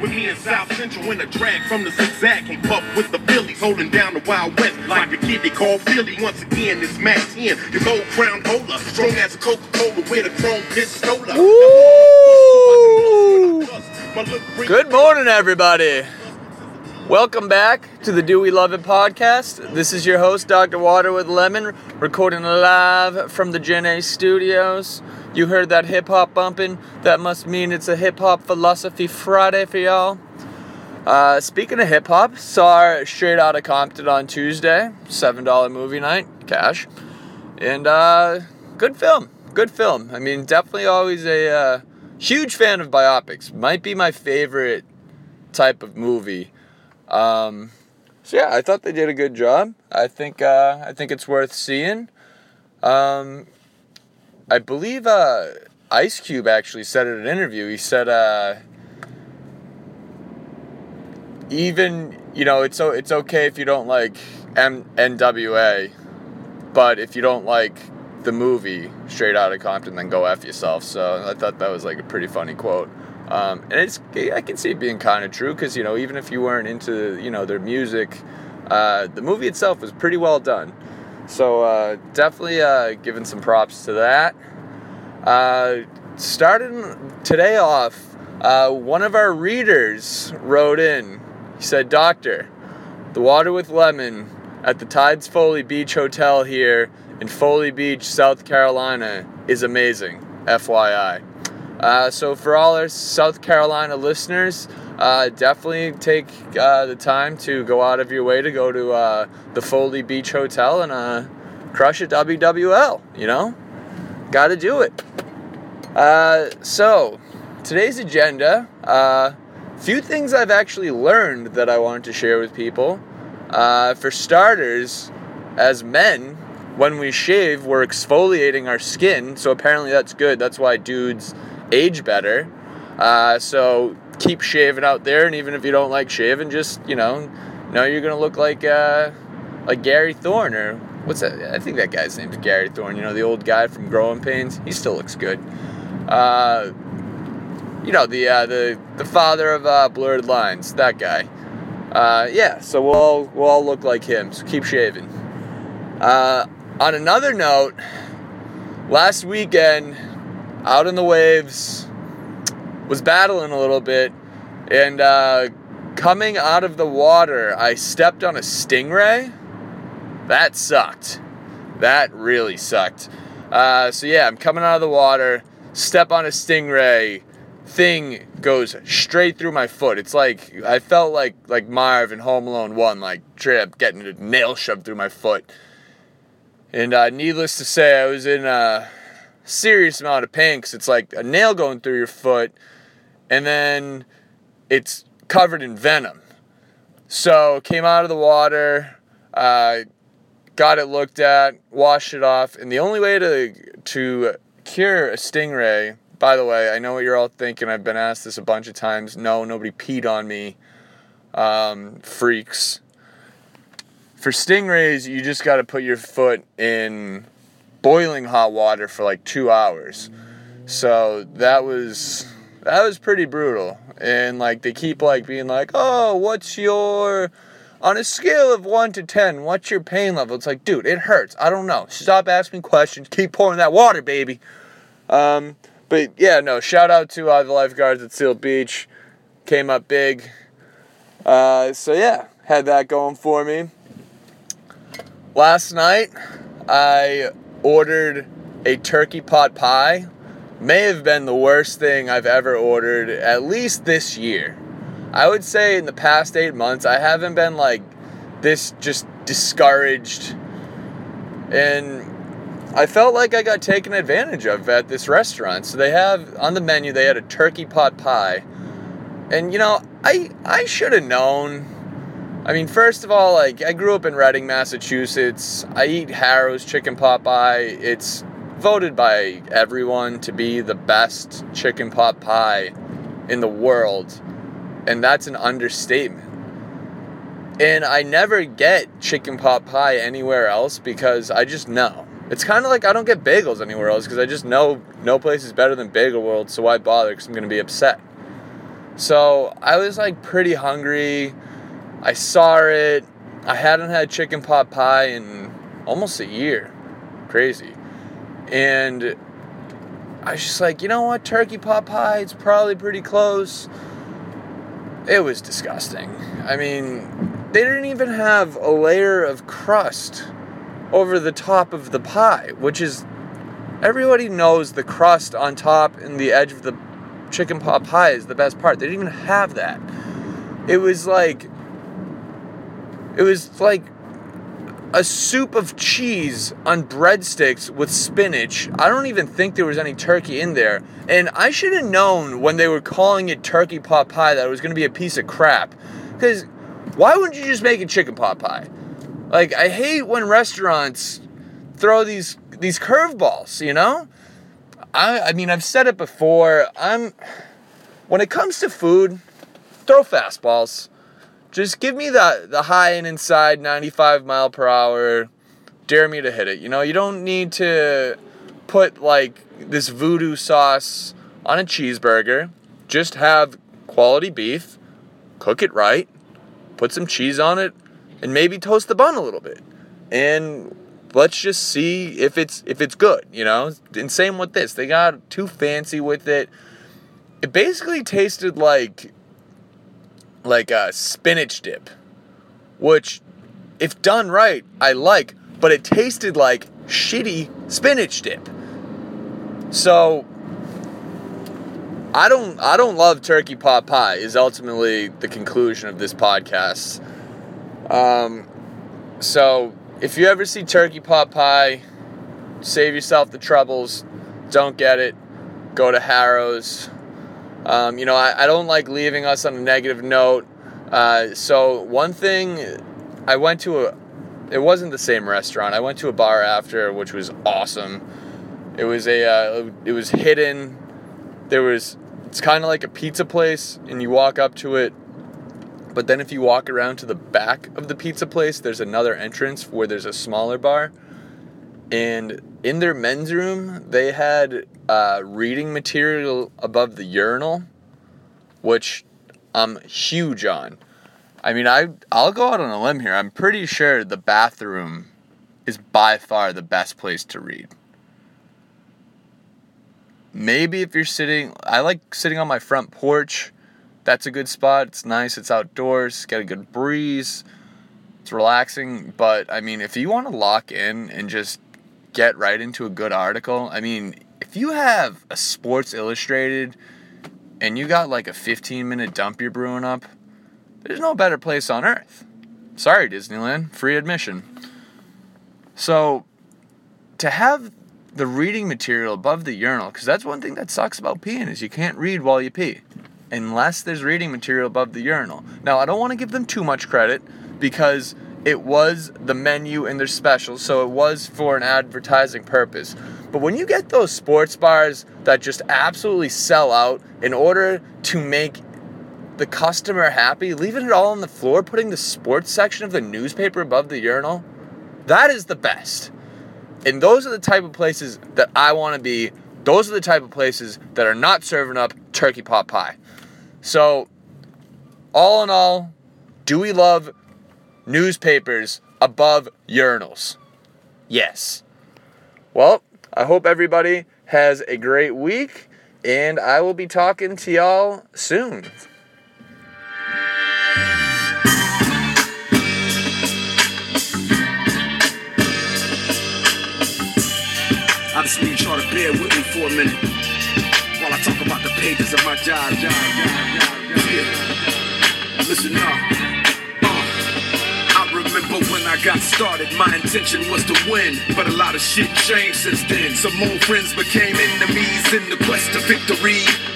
with me in South Central in a drag from the zigzag. Came puff with the Phillies, holding down the Wild West like a kid they call Philly. Once again, it's Matt 10, your gold crown holder. Strong as a Coca Cola with a chrome pistola. Good morning, everybody. Welcome back to the Do We Love It podcast. This is your host, Dr. Water with Lemon, recording live from the Gen A studios. You heard that hip hop bumping? That must mean it's a hip hop philosophy Friday for y'all. Uh, speaking of hip hop, saw Straight Outta Compton on Tuesday, $7 movie night, cash. And uh, good film, good film. I mean, definitely always a uh, huge fan of biopics. Might be my favorite type of movie. Um, so yeah, I thought they did a good job. I think uh, I think it's worth seeing. Um, I believe uh, Ice Cube actually said it in an interview. He said, uh, even you know, it's it's okay if you don't like M- NWA, but if you don't like the movie Straight Outta Compton, then go f yourself. So I thought that was like a pretty funny quote. Um, and it's I can see it being kind of true because you know even if you weren't into you know their music, uh, the movie itself was pretty well done. So uh, definitely uh, giving some props to that. Uh, starting today off, uh, one of our readers wrote in. He said, "Doctor, the water with lemon at the Tides Folly Beach Hotel here in Folly Beach, South Carolina, is amazing." FYI. Uh, so for all our South Carolina listeners, uh, definitely take uh, the time to go out of your way to go to uh, the Folly Beach Hotel and uh, crush a WWL. You know, got to do it. Uh, so today's agenda. A few things I've actually learned that I wanted to share with people. for starters, as men, when we shave, we're exfoliating our skin. So apparently that's good. That's why dudes age better. Uh, so keep shaving out there, and even if you don't like shaving, just you know, know you're gonna look like uh, like Gary Thorne or what's that? I think that guy's name's Gary Thorne. You know, the old guy from Growing Pains. He still looks good. Uh, you know, the uh, the the father of uh, Blurred Lines. That guy. Uh, yeah, so we'll all, we'll all look like him. So keep shaving. Uh, on another note, last weekend out in the waves, was battling a little bit, and uh, coming out of the water, I stepped on a stingray. That sucked. That really sucked. Uh, so yeah, I'm coming out of the water, step on a stingray, thing goes straight through my foot. It's like I felt like like Marv in Home Alone One, like trip getting a nail shoved through my foot. And uh, needless to say, I was in a serious amount of pain because it's like a nail going through your foot and then it's covered in venom. So came out of the water, uh, got it looked at, washed it off, and the only way to to cure a stingray. By the way, I know what you're all thinking. I've been asked this a bunch of times. No, nobody peed on me. Um, freaks. For stingrays, you just got to put your foot in boiling hot water for like two hours. So that was that was pretty brutal. And like they keep like being like, oh, what's your on a scale of one to ten, what's your pain level? It's like, dude, it hurts. I don't know. Stop asking questions. Keep pouring that water, baby. Um, but yeah, no. Shout out to uh, the lifeguards at Seal Beach. Came up big. Uh, so yeah, had that going for me. Last night, I ordered a turkey pot pie. May have been the worst thing I've ever ordered, at least this year. I would say in the past eight months, I haven't been like this just discouraged. And I felt like I got taken advantage of at this restaurant. So they have on the menu, they had a turkey pot pie. And you know, I I should have known I mean, first of all, like I grew up in Reading, Massachusetts. I eat Harrow's chicken pot pie. It's voted by everyone to be the best chicken pot pie in the world, and that's an understatement. And I never get chicken pot pie anywhere else because I just know. It's kind of like I don't get bagels anywhere else because I just know no place is better than Bagel World, so why bother? Because I'm going to be upset. So I was like pretty hungry. I saw it. I hadn't had chicken pot pie in almost a year. Crazy. And I was just like, you know what? Turkey pot pie, it's probably pretty close. It was disgusting. I mean, they didn't even have a layer of crust over the top of the pie, which is everybody knows the crust on top and the edge of the chicken pot pie is the best part. They didn't even have that. It was like it was like a soup of cheese on breadsticks with spinach. I don't even think there was any turkey in there. And I should have known when they were calling it turkey pot pie that it was going to be a piece of crap. Because why wouldn't you just make a chicken pot pie? Like I hate when restaurants throw these these curveballs, you know? I I mean, I've said it before. I'm when it comes to food, throw fastballs. Just give me the the high and inside 95 mile per hour. Dare me to hit it. You know, you don't need to put like this voodoo sauce on a cheeseburger. Just have quality beef, cook it right, put some cheese on it, and maybe toast the bun a little bit. And let's just see if it's if it's good, you know? And same with this. They got too fancy with it. It basically tasted like like a spinach dip, which if done right, I like, but it tasted like shitty spinach dip. So I don't I don't love turkey pot pie is ultimately the conclusion of this podcast. Um, so if you ever see turkey pot pie, save yourself the troubles. Don't get it. Go to Harrow's. Um, you know, I, I, don't like leaving us on a negative note. Uh, so one thing, I went to a. It wasn't the same restaurant. I went to a bar after, which was awesome. It was a. Uh, it was hidden. There was. It's kind of like a pizza place, and you walk up to it but then if you walk around to the back of the pizza place, there's another entrance where there's a smaller bar. And in their men's room, they had uh, reading material above the urinal, which I'm huge on. I mean, I I'll go out on a limb here. I'm pretty sure the bathroom is by far the best place to read. Maybe if you're sitting, I like sitting on my front porch that's a good spot. It's nice. It's outdoors. Got a good breeze. It's relaxing. But I mean, if you want to lock in and just get right into a good article, I mean, if you have a Sports Illustrated and you got like a 15 minute dump you're brewing up, there's no better place on earth. Sorry, Disneyland, free admission. So, to have the reading material above the urinal, because that's one thing that sucks about peeing is you can't read while you pee unless there's reading material above the urinal. Now, I don't want to give them too much credit because it was the menu and their specials, so it was for an advertising purpose. But when you get those sports bars that just absolutely sell out in order to make the customer happy, leaving it all on the floor, putting the sports section of the newspaper above the urinal, that is the best. And those are the type of places that I want to be. Those are the type of places that are not serving up turkey pot pie. So, all in all, do we love newspapers above urinals? Yes. Well, I hope everybody has a great week, and I will be talking to y'all soon. I just need y'all to bear with me for a minute while I talk about the pages of my job. job, job. Listen up. Remember when I got started, my intention was to win. But a lot of shit changed since then. Some old friends became enemies in the quest to victory.